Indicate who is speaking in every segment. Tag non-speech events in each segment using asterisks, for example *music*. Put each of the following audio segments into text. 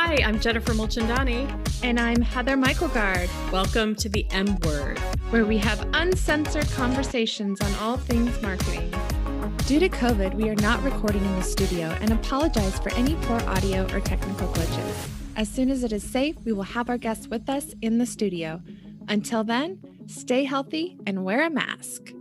Speaker 1: Hi, I'm Jennifer Mulchandani.
Speaker 2: And I'm Heather Michaelgard.
Speaker 1: Welcome to the M Word,
Speaker 2: where we have uncensored conversations on all things marketing. Due to COVID, we are not recording in the studio and apologize for any poor audio or technical glitches. As soon as it is safe, we will have our guests with us in the studio. Until then, stay healthy and wear a mask.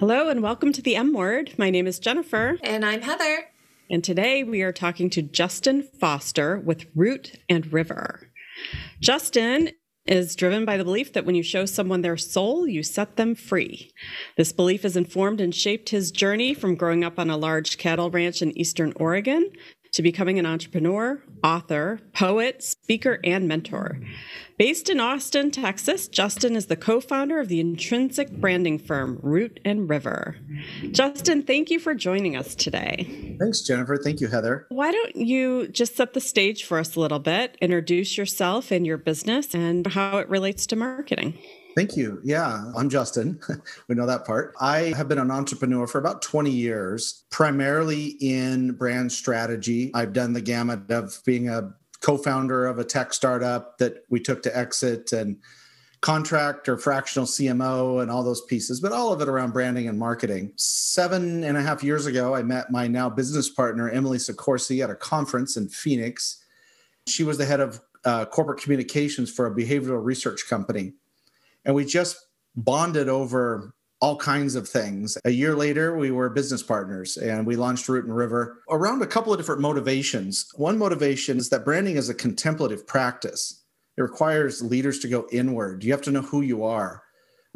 Speaker 1: Hello and welcome to the M Word. My name is Jennifer.
Speaker 3: And I'm Heather.
Speaker 1: And today we are talking to Justin Foster with Root and River. Justin is driven by the belief that when you show someone their soul, you set them free. This belief has informed and shaped his journey from growing up on a large cattle ranch in eastern Oregon to becoming an entrepreneur, author, poet, speaker, and mentor. Based in Austin, Texas, Justin is the co founder of the intrinsic branding firm Root and River. Justin, thank you for joining us today.
Speaker 4: Thanks, Jennifer. Thank you, Heather.
Speaker 1: Why don't you just set the stage for us a little bit, introduce yourself and your business, and how it relates to marketing?
Speaker 4: Thank you. Yeah, I'm Justin. *laughs* we know that part. I have been an entrepreneur for about 20 years, primarily in brand strategy. I've done the gamut of being a co founder of a tech startup that we took to exit and contract or fractional CMO and all those pieces, but all of it around branding and marketing. Seven and a half years ago, I met my now business partner, Emily Soccorsy, at a conference in Phoenix. She was the head of uh, corporate communications for a behavioral research company and we just bonded over all kinds of things. A year later, we were business partners and we launched Root and River around a couple of different motivations. One motivation is that branding is a contemplative practice. It requires leaders to go inward. You have to know who you are.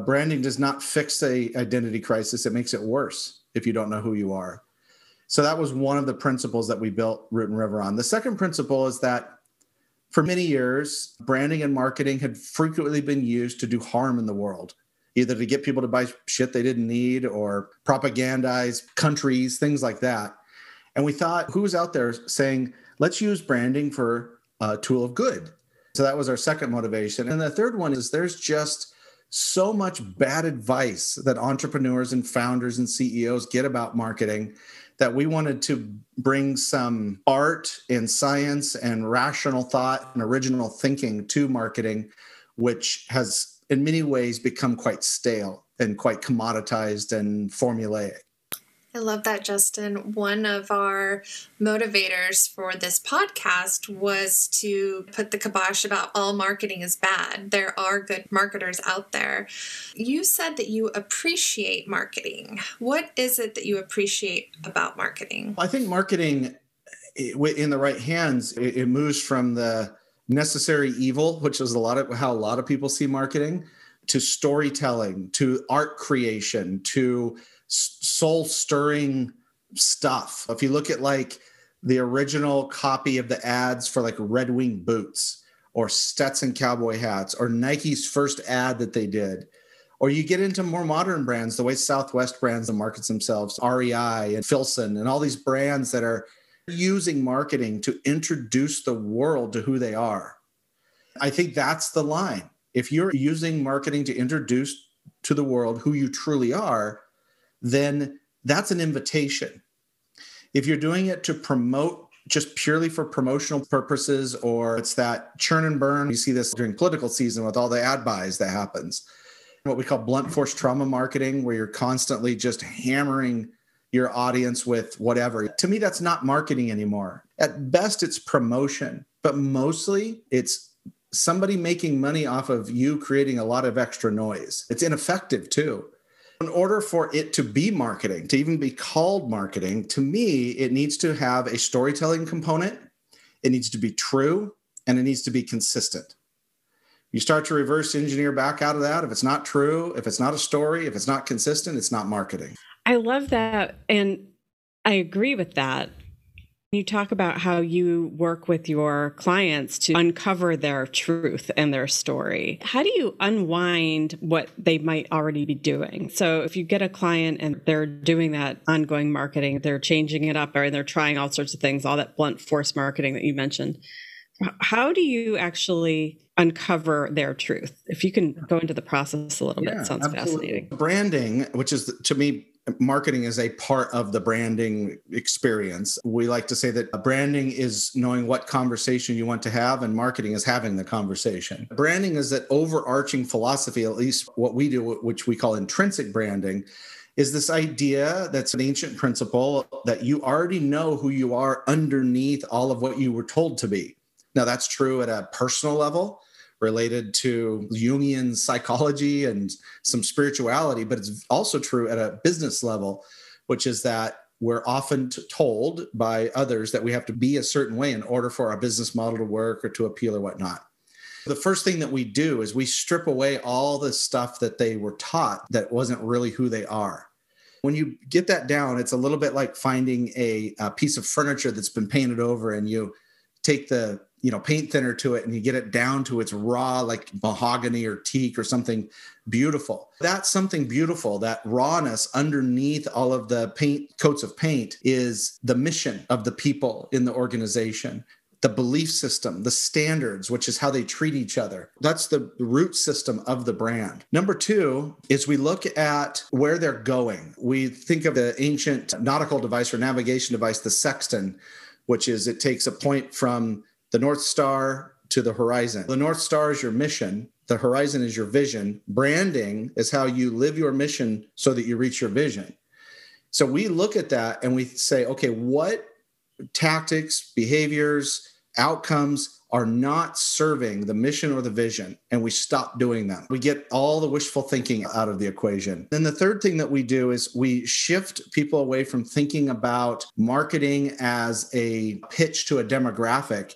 Speaker 4: Branding does not fix a identity crisis, it makes it worse if you don't know who you are. So that was one of the principles that we built Root and River on. The second principle is that for many years, branding and marketing had frequently been used to do harm in the world, either to get people to buy shit they didn't need or propagandize countries, things like that. And we thought, who's out there saying, let's use branding for a tool of good? So that was our second motivation. And the third one is there's just so much bad advice that entrepreneurs and founders and CEOs get about marketing that we wanted to bring some art and science and rational thought and original thinking to marketing, which has in many ways become quite stale and quite commoditized and formulaic.
Speaker 3: I love that, Justin. One of our motivators for this podcast was to put the kibosh about all marketing is bad. There are good marketers out there. You said that you appreciate marketing. What is it that you appreciate about marketing?
Speaker 4: I think marketing, eh, in the right hands, it moves from the necessary evil, which is a lot of how a lot of people see marketing, to storytelling, to art creation, to soul stirring stuff. If you look at like the original copy of the ads for like Red Wing boots or Stetson cowboy hats or Nike's first ad that they did, or you get into more modern brands, the way Southwest brands and markets themselves, REI and Filson and all these brands that are using marketing to introduce the world to who they are. I think that's the line. If you're using marketing to introduce to the world who you truly are, then that's an invitation. If you're doing it to promote just purely for promotional purposes, or it's that churn and burn, you see this during political season with all the ad buys that happens. What we call blunt force trauma marketing, where you're constantly just hammering your audience with whatever. To me, that's not marketing anymore. At best, it's promotion, but mostly it's somebody making money off of you creating a lot of extra noise. It's ineffective too. In order for it to be marketing, to even be called marketing, to me, it needs to have a storytelling component. It needs to be true and it needs to be consistent. You start to reverse engineer back out of that. If it's not true, if it's not a story, if it's not consistent, it's not marketing.
Speaker 1: I love that. And I agree with that. You talk about how you work with your clients to uncover their truth and their story. How do you unwind what they might already be doing? So, if you get a client and they're doing that ongoing marketing, they're changing it up or they're trying all sorts of things, all that blunt force marketing that you mentioned, how do you actually uncover their truth? If you can go into the process a little yeah, bit, sounds absolutely. fascinating.
Speaker 4: Branding, which is to me marketing is a part of the branding experience. We like to say that branding is knowing what conversation you want to have, and marketing is having the conversation. Branding is that overarching philosophy, at least what we do, which we call intrinsic branding, is this idea that's an ancient principle that you already know who you are underneath all of what you were told to be. Now, that's true at a personal level related to Jungian psychology and some spirituality, but it's also true at a business level, which is that we're often told by others that we have to be a certain way in order for our business model to work or to appeal or whatnot. The first thing that we do is we strip away all the stuff that they were taught that wasn't really who they are. When you get that down, it's a little bit like finding a, a piece of furniture that's been painted over and you take the you know paint thinner to it and you get it down to its raw like mahogany or teak or something beautiful that's something beautiful that rawness underneath all of the paint coats of paint is the mission of the people in the organization the belief system, the standards, which is how they treat each other. That's the root system of the brand. Number two is we look at where they're going. We think of the ancient nautical device or navigation device, the sextant, which is it takes a point from the North Star to the horizon. The North Star is your mission, the horizon is your vision. Branding is how you live your mission so that you reach your vision. So we look at that and we say, okay, what tactics, behaviors, outcomes are not serving the mission or the vision, and we stop doing them. We get all the wishful thinking out of the equation. Then the third thing that we do is we shift people away from thinking about marketing as a pitch to a demographic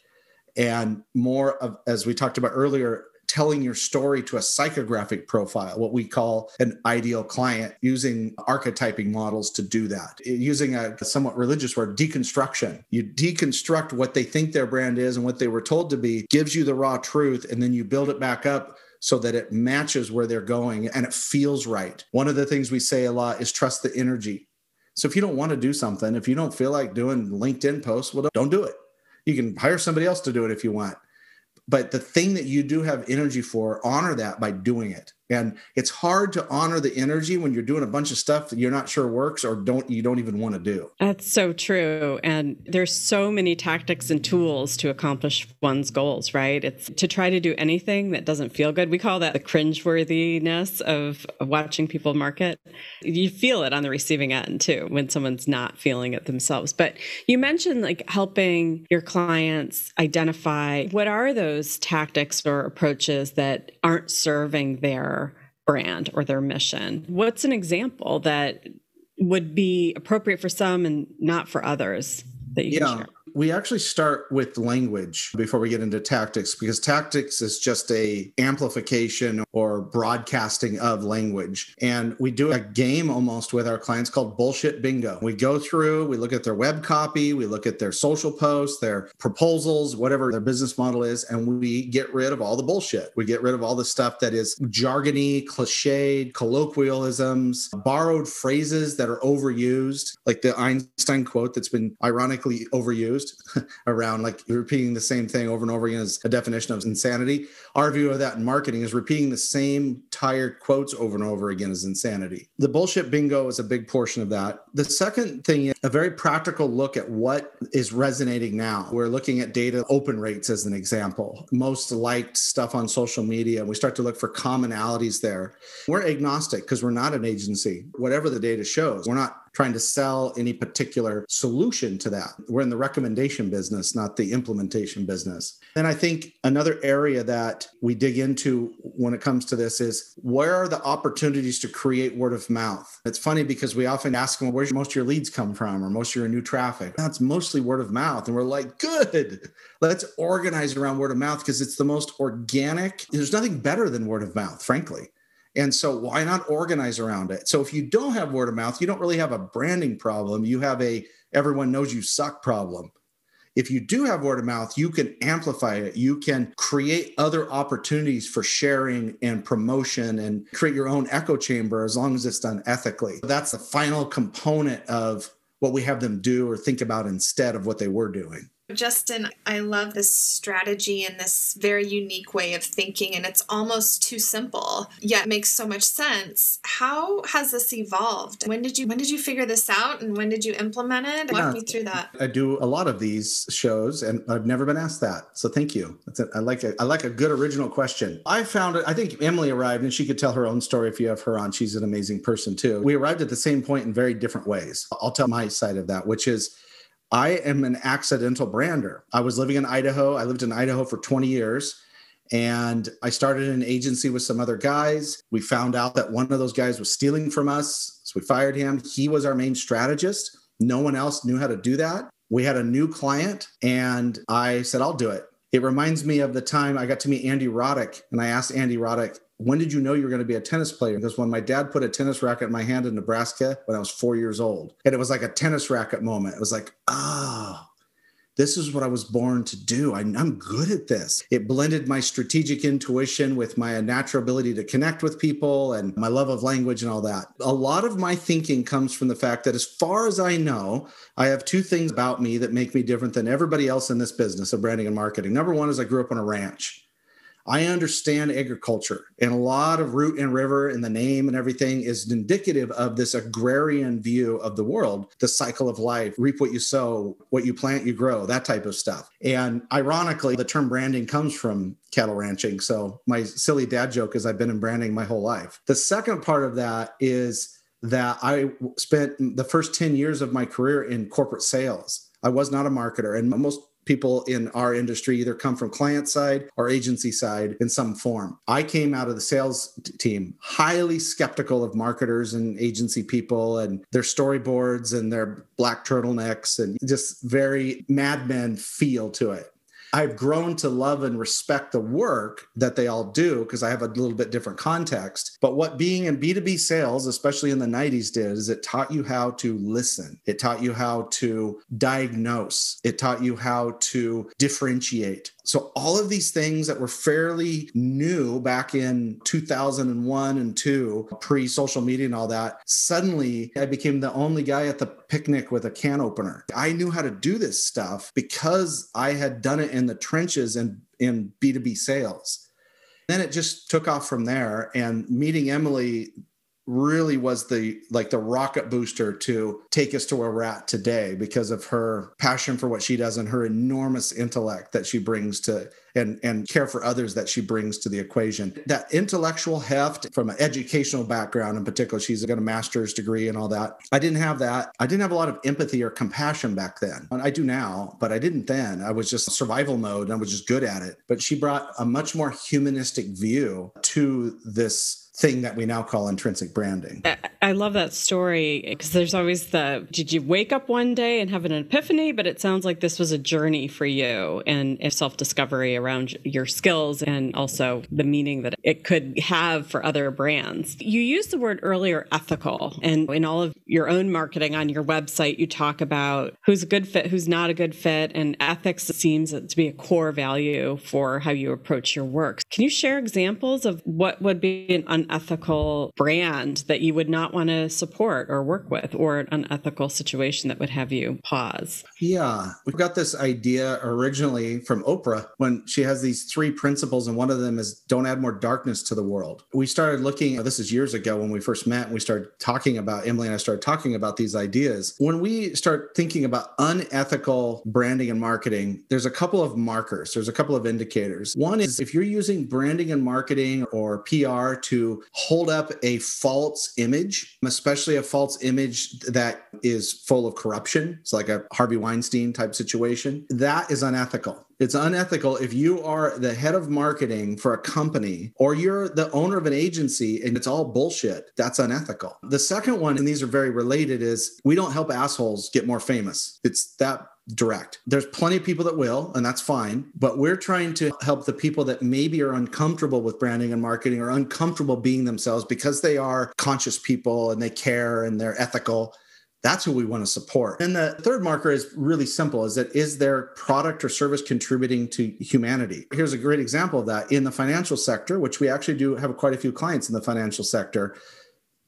Speaker 4: and more of, as we talked about earlier, telling your story to a psychographic profile, what we call an ideal client, using archetyping models to do that. Using a somewhat religious word, deconstruction. You deconstruct what they think their brand is and what they were told to be, gives you the raw truth, and then you build it back up so that it matches where they're going and it feels right. One of the things we say a lot is trust the energy. So if you don't want to do something, if you don't feel like doing LinkedIn posts, well, don't do it. You can hire somebody else to do it if you want. But the thing that you do have energy for, honor that by doing it. And it's hard to honor the energy when you're doing a bunch of stuff that you're not sure works or don't you don't even want to do.
Speaker 1: That's so true. And there's so many tactics and tools to accomplish one's goals, right? It's to try to do anything that doesn't feel good. We call that the cringeworthiness of, of watching people market. You feel it on the receiving end too when someone's not feeling it themselves. But you mentioned like helping your clients identify what are those tactics or approaches that aren't serving their brand or their mission. What's an example that would be appropriate for some and not for others that you yeah. can share?
Speaker 4: We actually start with language before we get into tactics because tactics is just a amplification or broadcasting of language. And we do a game almost with our clients called bullshit bingo. We go through we look at their web copy we look at their social posts their proposals whatever their business model is and we get rid of all the bullshit. We get rid of all the stuff that is jargony cliched colloquialisms borrowed phrases that are overused. Like the einstein quote that's been ironically overused *laughs* around like repeating the same thing over and over again is a definition of insanity. Our view of that in marketing is repeating the same tired quotes over and over again is insanity. The bullshit bingo is a big portion of that. The second thing is a very practical look at what is resonating now. We're looking at data open rates as an example, most liked stuff on social media. We start to look for commonalities there. We're agnostic because we're not an agency. Whatever the data shows, we're not trying to sell any particular solution to that. We're in the recommendation business, not the implementation business. And I think another area that we dig into when it comes to this is where are the opportunities to create word of mouth? It's funny because we often ask them, where's most of your leads come from or most of your new traffic? That's mostly word of mouth. And we're like, good, let's organize around word of mouth because it's the most organic. There's nothing better than word of mouth, frankly. And so why not organize around it? So if you don't have word of mouth, you don't really have a branding problem. You have a everyone knows you suck problem. If you do have word of mouth, you can amplify it. You can create other opportunities for sharing and promotion and create your own echo chamber as long as it's done ethically. That's the final component of what we have them do or think about instead of what they were doing.
Speaker 3: Justin, I love this strategy and this very unique way of thinking, and it's almost too simple, yet makes so much sense. How has this evolved? When did you when did you figure this out and when did you implement it? Walk yeah. me through that.
Speaker 4: I do a lot of these shows and I've never been asked that. So thank you. I like a, I like a good original question. I found it, I think Emily arrived and she could tell her own story if you have her on. She's an amazing person too. We arrived at the same point in very different ways. I'll tell my side of that, which is I am an accidental brander. I was living in Idaho. I lived in Idaho for 20 years. And I started an agency with some other guys. We found out that one of those guys was stealing from us. So we fired him. He was our main strategist. No one else knew how to do that. We had a new client, and I said, I'll do it. It reminds me of the time I got to meet Andy Roddick, and I asked Andy Roddick, when did you know you were going to be a tennis player? Because when my dad put a tennis racket in my hand in Nebraska when I was four years old, and it was like a tennis racket moment. It was like, oh, this is what I was born to do. I, am good at this. It blended my strategic intuition with my natural ability to connect with people and my love of language and all that. A lot of my thinking comes from the fact that, as far as I know, I have two things about me that make me different than everybody else in this business of branding and marketing. Number one is I grew up on a ranch. I understand agriculture, and a lot of root and river and the name and everything is indicative of this agrarian view of the world, the cycle of life, reap what you sow, what you plant, you grow, that type of stuff. And ironically, the term branding comes from cattle ranching. So my silly dad joke is I've been in branding my whole life. The second part of that is that I spent the first 10 years of my career in corporate sales. I was not a marketer, and most people in our industry either come from client side or agency side in some form. I came out of the sales team highly skeptical of marketers and agency people and their storyboards and their black turtlenecks and just very madmen feel to it. I've grown to love and respect the work that they all do because I have a little bit different context. But what being in B2B sales, especially in the 90s, did is it taught you how to listen, it taught you how to diagnose, it taught you how to differentiate. So all of these things that were fairly new back in 2001 and 2, pre-social media and all that, suddenly I became the only guy at the picnic with a can opener. I knew how to do this stuff because I had done it in the trenches and in B2B sales. Then it just took off from there and meeting Emily really was the like the rocket booster to take us to where we're at today because of her passion for what she does and her enormous intellect that she brings to and and care for others that she brings to the equation. That intellectual heft from an educational background in particular she's got a master's degree and all that. I didn't have that. I didn't have a lot of empathy or compassion back then. And i do now but i didn't then. I was just survival mode and i was just good at it. But she brought a much more humanistic view to this thing that we now call intrinsic branding.
Speaker 1: I love that story because there's always the did you wake up one day and have an epiphany? But it sounds like this was a journey for you and self discovery around your skills and also the meaning that it could have for other brands. You used the word earlier ethical, and in all of your own marketing on your website, you talk about who's a good fit, who's not a good fit, and ethics seems to be a core value for how you approach your work. Can you share examples of what would be an unethical brand that you would not want to support or work with, or an unethical situation that would have you pause?
Speaker 4: Yeah, we've got this idea originally from Oprah when she has these three principles, and one of them is don't add more darkness to the world. We started looking, this is years ago when we first met, and we started talking about, Emily and I started talking about these ideas. When we start thinking about unethical branding and marketing, there's a couple of markers, there's a couple of indicators. One is if you're using branding and marketing or PR hold up a false image, especially a false image that is full of corruption. It's like a Harvey Weinstein type situation. That is unethical. It's unethical if you are the head of marketing for a company or you're the owner of an agency and it's all bullshit. That's unethical. The second one, and these are very related, is we don't help assholes get more famous. It's that direct. There's plenty of people that will, and that's fine. But we're trying to help the people that maybe are uncomfortable with branding and marketing or uncomfortable being themselves because they are conscious people and they care and they're ethical. That's who we want to support. And the third marker is really simple is that is their product or service contributing to humanity? Here's a great example of that in the financial sector, which we actually do have quite a few clients in the financial sector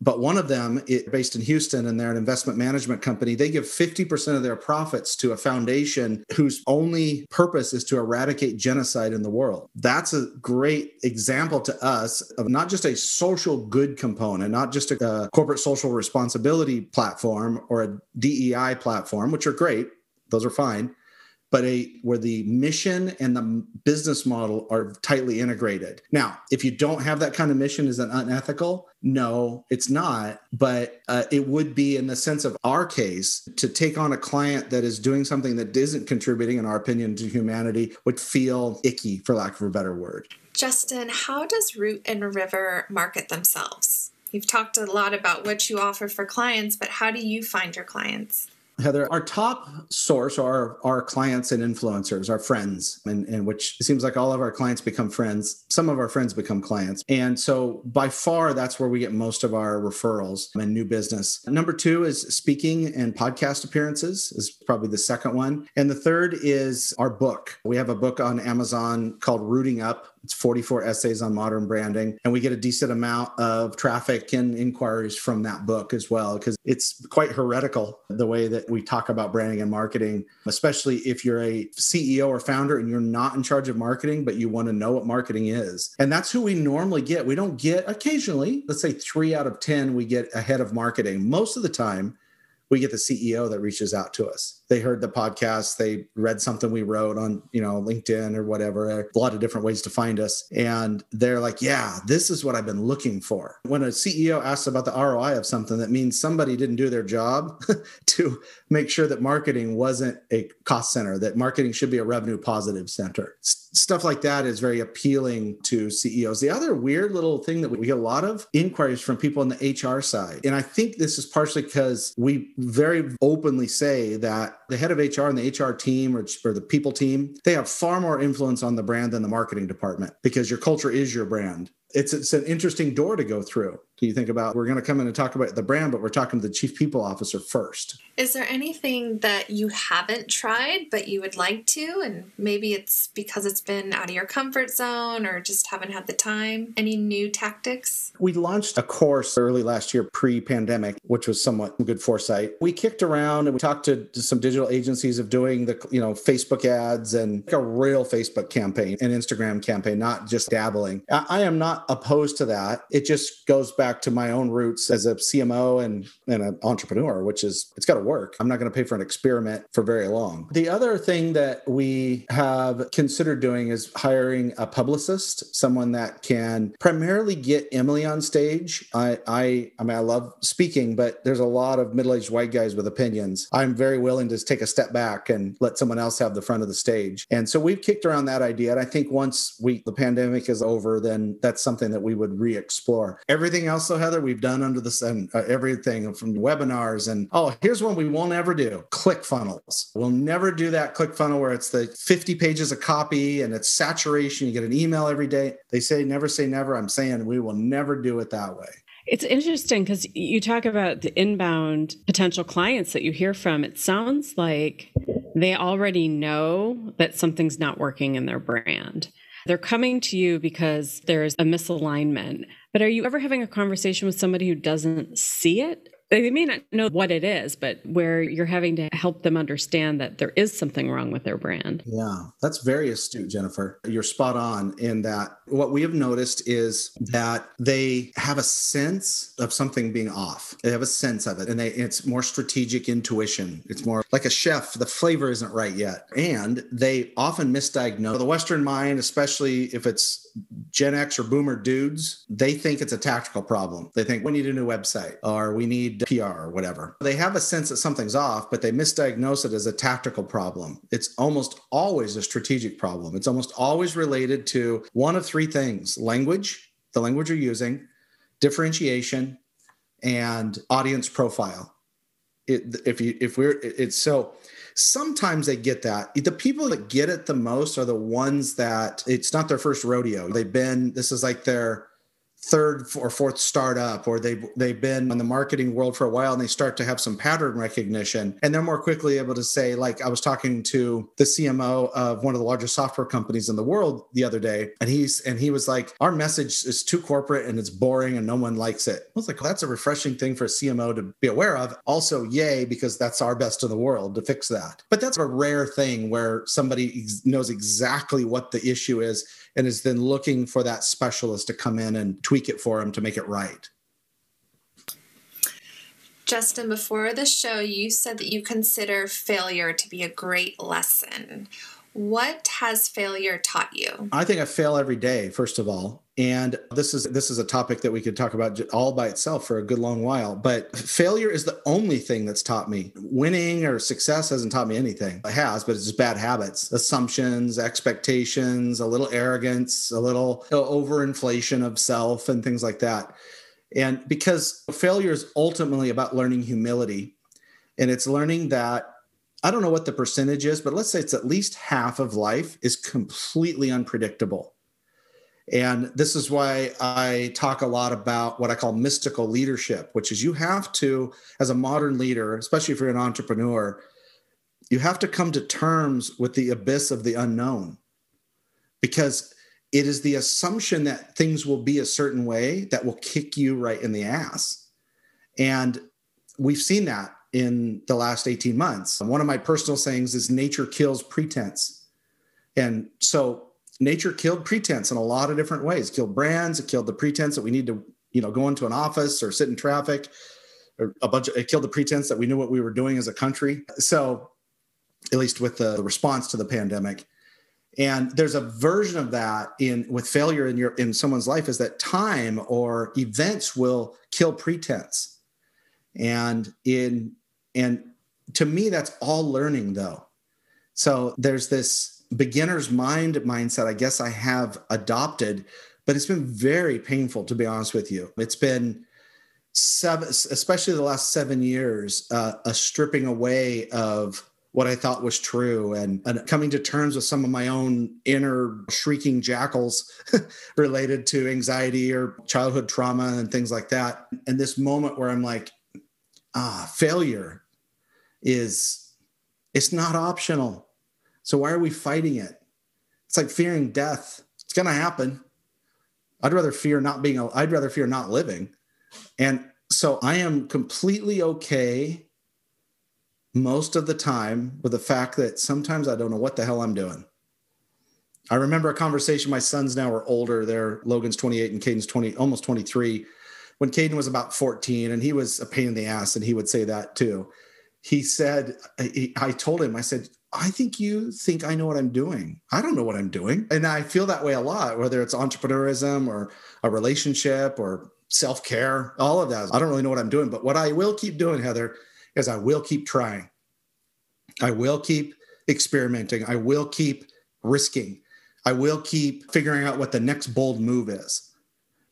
Speaker 4: but one of them it, based in houston and they're an investment management company they give 50% of their profits to a foundation whose only purpose is to eradicate genocide in the world. That's a great example to us of not just a social good component not just a, a corporate social responsibility platform or a dei platform which are great those are fine but a where the mission and the business model are tightly integrated. Now, if you don't have that kind of mission, is that unethical? No, it's not. But uh, it would be, in the sense of our case, to take on a client that is doing something that isn't contributing, in our opinion, to humanity would feel icky, for lack of a better word.
Speaker 3: Justin, how does Root and River market themselves? You've talked a lot about what you offer for clients, but how do you find your clients?
Speaker 4: Heather, our top source are our clients and influencers, our friends, and, and which seems like all of our clients become friends. Some of our friends become clients. And so by far, that's where we get most of our referrals and new business. Number two is speaking and podcast appearances is probably the second one. And the third is our book. We have a book on Amazon called Rooting Up it's 44 essays on modern branding. And we get a decent amount of traffic and inquiries from that book as well, because it's quite heretical the way that we talk about branding and marketing, especially if you're a CEO or founder and you're not in charge of marketing, but you want to know what marketing is. And that's who we normally get. We don't get occasionally, let's say three out of 10, we get ahead of marketing. Most of the time, we get the CEO that reaches out to us. They heard the podcast, they read something we wrote on, you know, LinkedIn or whatever, a lot of different ways to find us. And they're like, yeah, this is what I've been looking for. When a CEO asks about the ROI of something, that means somebody didn't do their job *laughs* to make sure that marketing wasn't a cost center, that marketing should be a revenue positive center. Stuff like that is very appealing to CEOs. The other weird little thing that we get a lot of inquiries from people on the HR side. And I think this is partially because we very openly say that the head of HR and the HR team or, or the people team, they have far more influence on the brand than the marketing department because your culture is your brand. It's, it's an interesting door to go through you think about we're going to come in and talk about the brand but we're talking to the chief people officer first.
Speaker 3: Is there anything that you haven't tried but you would like to? And maybe it's because it's been out of your comfort zone or just haven't had the time? Any new tactics?
Speaker 4: We launched a course early last year pre-pandemic which was somewhat good foresight. We kicked around and we talked to, some digital agencies of doing the you know facebook ads and a real facebook campaign and instagram campaign not just dabbling. I, I am not opposed to that. It just goes back back to my own roots as a CMO and, and an entrepreneur, which is it's got to work. I'm not going to pay for an experiment for very long. The other thing that we have considered doing is hiring a publicist, someone that can primarily get Emily on stage. I I I mean I love speaking, but there's a lot of middle-aged white guys with opinions. I'm very willing to take a step back and let someone else have the front of the stage. And so we've kicked around that idea. And I think once we the pandemic is over, then that's something that we would re-explore. Everything else also, Heather, we've done under the sun uh, everything from webinars and oh, here's one we won't ever do click funnels. We'll never do that click funnel where it's the 50 pages of copy and it's saturation. You get an email every day. They say never say never. I'm saying we will never do it that way.
Speaker 1: It's interesting because you talk about the inbound potential clients that you hear from. It sounds like they already know that something's not working in their brand. They're coming to you because there's a misalignment. But are you ever having a conversation with somebody who doesn't see it? They may not know what it is, but where you're having to help them understand that there is something wrong with their brand.
Speaker 4: Yeah, that's very astute, Jennifer. You're spot on in that what we have noticed is that they have a sense of something being off. They have a sense of it, and they, it's more strategic intuition. It's more like a chef, the flavor isn't right yet. And they often misdiagnose. The Western mind, especially if it's Gen X or boomer dudes, they think it's a tactical problem. They think we need a new website or we need PR or whatever. They have a sense that something's off, but they misdiagnose it as a tactical problem. It's almost always a strategic problem. It's almost always related to one of three things language, the language you're using, differentiation, and audience profile. It, if you if we're it's so sometimes they get that. The people that get it the most are the ones that it's not their first rodeo. They've been, this is like their third or fourth startup or they've they've been in the marketing world for a while and they start to have some pattern recognition. And they're more quickly able to say like i was talking to the cmo of one of the largest software companies in the world the other day and he's and he was like our message is too corporate and it's boring and no one likes it. I was like well, that's a refreshing thing for a cmo to be aware of. Also yay because that's our best in the world to fix that. But that's a rare thing where somebody knows exactly what the issue is and is then looking for that specialist to come in and tweak it for him to make it right.
Speaker 3: Justin, before the show, you said that you consider failure to be a great lesson. What has failure taught you?
Speaker 4: I think I fail every day, first of all. And this is this is a topic that we could talk about all by itself for a good long while. But failure is the only thing that's taught me. Winning or success hasn't taught me anything. It has, but it's just bad habits, assumptions, expectations, a little arrogance, a little overinflation of self, and things like that. And because failure is ultimately about learning humility, and it's learning that I don't know what the percentage is, but let's say it's at least half of life is completely unpredictable. And this is why I talk a lot about what I call mystical leadership, which is you have to, as a modern leader, especially if you're an entrepreneur, you have to come to terms with the abyss of the unknown because it is the assumption that things will be a certain way that will kick you right in the ass. And we've seen that in the last 18 months. One of my personal sayings is nature kills pretense. And so nature killed pretense in a lot of different ways. It killed brands, it killed the pretense that we need to, you know, go into an office or sit in traffic. Or a bunch of it killed the pretense that we knew what we were doing as a country. So at least with the, response to the pandemic. And there's a version of that in with failure in your in someone's life is that time or events will kill pretense. And in and to me, that's all learning, though. So there's this beginner's mind mindset, I guess I have adopted, but it's been very painful, to be honest with you. It's been seven, especially the last seven years, uh, a stripping away of what I thought was true and, and, coming to terms with some of my own inner shrieking jackals *laughs* related to anxiety or childhood trauma and things like that. And this moment where I'm like, ah, failure is it's not optional. So why are we fighting it? It's like fearing death. It's going to happen. I'd rather fear not being I'd rather fear not living. And so I am completely okay most of the time with the fact that sometimes I don't know what the hell I'm doing. I remember a conversation. My sons now are older. They're Logan's 28 and Caden's 20, almost 23 when Caden was about 14 and he was a pain in the ass and he would say that too. He said, I told him, I said, I think you think I know what I'm doing. I don't know what I'm doing. And I feel that way a lot, whether it's entrepreneurism or a relationship or self care, all of that. I don't really know what I'm doing. But what I will keep doing, Heather, is I will keep trying. I will keep experimenting. I will keep risking. I will keep figuring out what the next bold move is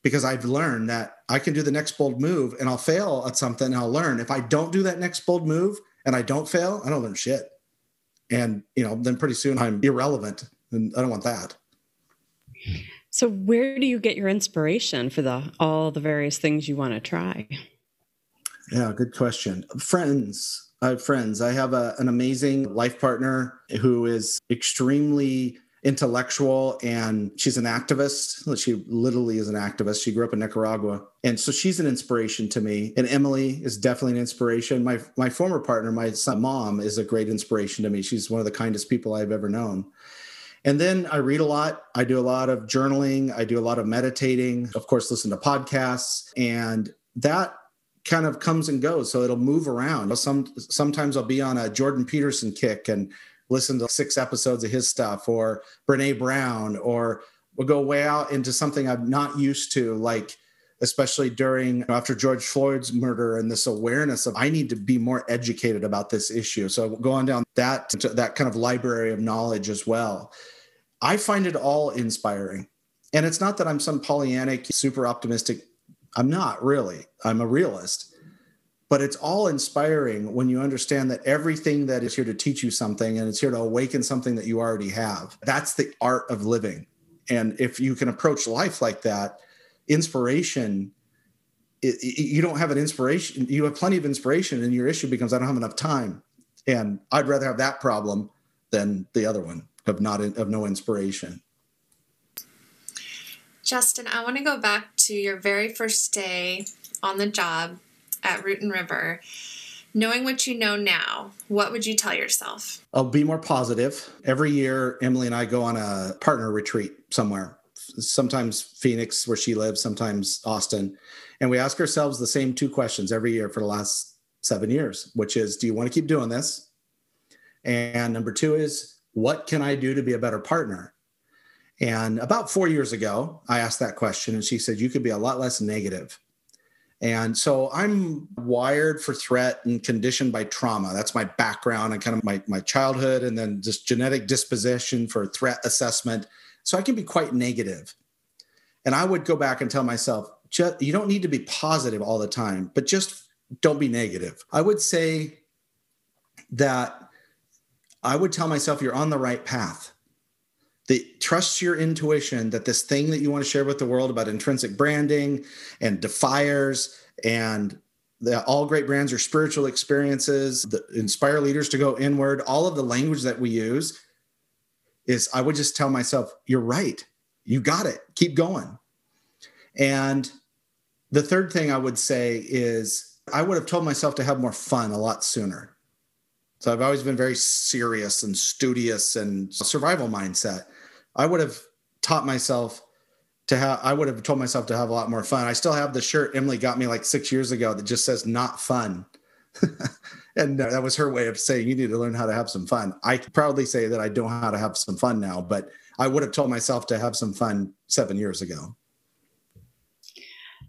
Speaker 4: because I've learned that I can do the next bold move and I'll fail at something and I'll learn. If I don't do that next bold move and I don't fail, I don't learn shit. And, you know, then pretty soon I'm irrelevant and I don't want that.
Speaker 1: So where do you get your inspiration for the all the various things you want to try?
Speaker 4: Yeah, good question. Friends. I have friends. I have a, an amazing life partner who is extremely intellectual and she's an activist. She literally is an activist. She grew up in Nicaragua. And so she's an inspiration to me. And Emily is definitely an inspiration. My my former partner, my son mom, is a great inspiration to me. She's one of the kindest people I've ever known. And then I read a lot. I do a lot of journaling. I do a lot of meditating. Of course, listen to podcasts. And that kind of comes and goes. So it'll move around. Some sometimes I'll be on a Jordan Peterson kick and listen to six episodes of his stuff or Brene Brown, or we'll go way out into something I'm not used to, like especially during after George Floyd's murder and this awareness of I need to be more educated about this issue. So go on down that that kind of library of knowledge as well. I find it all inspiring. And it's not that I'm some Pollyannic, super optimistic. I'm not really. I'm a realist but it's all inspiring when you understand that everything that is here to teach you something and it's here to awaken something that you already have. That's the art of living. And if you can approach life like that, inspiration it, it, you don't have an inspiration you have plenty of inspiration and your issue becomes i don't have enough time and i'd rather have that problem than the other one of not of no inspiration
Speaker 3: justin i want to go back to your very first day on the job at root and river knowing what you know now what would you tell yourself
Speaker 4: i'll be more positive every year emily and i go on a partner retreat somewhere sometimes phoenix where she lives sometimes austin and we ask ourselves the same two questions every year for the last seven years, which is do you want to keep doing this? And number two is what can I do to be a better partner? And about four years ago, I asked that question, and she said, You could be a lot less negative. And so I'm wired for threat and conditioned by trauma. That's my background and kind of my, my childhood, and then just genetic disposition for threat assessment. So I can be quite negative. And I would go back and tell myself, you don't need to be positive all the time, but just don't be negative. I would say that I would tell myself you're on the right path. That trust your intuition that this thing that you want to share with the world about intrinsic branding and defiers and that all great brands are spiritual experiences that inspire leaders to go inward. All of the language that we use is I would just tell myself, you're right. You got it. Keep going. And the third thing I would say is I would have told myself to have more fun a lot sooner. So I've always been very serious and studious and survival mindset. I would have taught myself to have I would have told myself to have a lot more fun. I still have the shirt Emily got me like 6 years ago that just says not fun. *laughs* and that was her way of saying you need to learn how to have some fun. I proudly say that I don't know how to have some fun now, but I would have told myself to have some fun 7 years ago.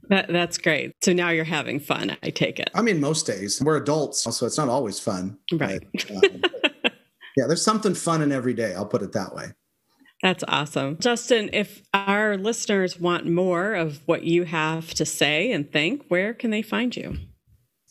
Speaker 1: That, that's great. So now you're having fun, I take it.
Speaker 4: I mean, most days we're adults, so it's not always fun.
Speaker 1: Right.
Speaker 4: But, um, *laughs* yeah, there's something fun in every day. I'll put it that way.
Speaker 1: That's awesome. Justin, if our listeners want more of what you have to say and think, where can they find you?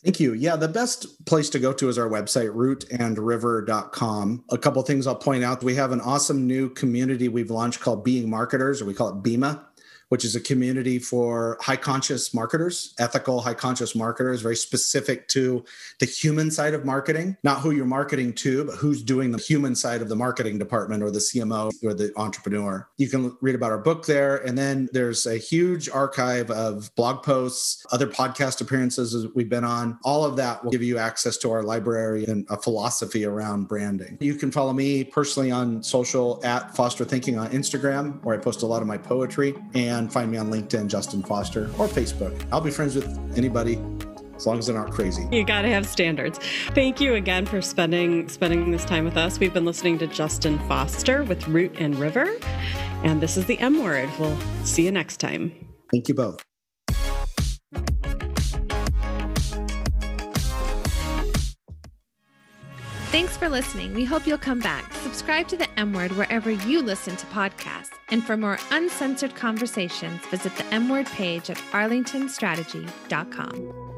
Speaker 4: Thank you. Yeah, the best place to go to is our website, rootandriver.com. A couple things I'll point out. We have an awesome new community we've launched called Being Marketers, or we call it BEMA which is a community for high conscious marketers, ethical, high conscious marketers, very specific to the human side of marketing, not who you're marketing to, but who's doing the human side of the marketing department or the CMO or the entrepreneur. You can read about our book there. And then there's a huge archive of blog posts, other podcast appearances we've been on. All of that will give you access to our library and a philosophy around branding. You can follow me personally on social at Foster Thinking on Instagram, where I post a lot of my poetry. And and find me on LinkedIn, Justin Foster, or Facebook. I'll be friends with anybody as long as they're not crazy.
Speaker 1: You got to have standards. Thank you again for spending spending this time with us. We've been listening to Justin Foster with Root and River, and this is the M word. We'll see you next time.
Speaker 4: Thank you both.
Speaker 2: Thanks for listening. We hope you'll come back. Subscribe to the M Word wherever you listen to podcasts. And for more uncensored conversations, visit the M Word page at arlingtonstrategy.com.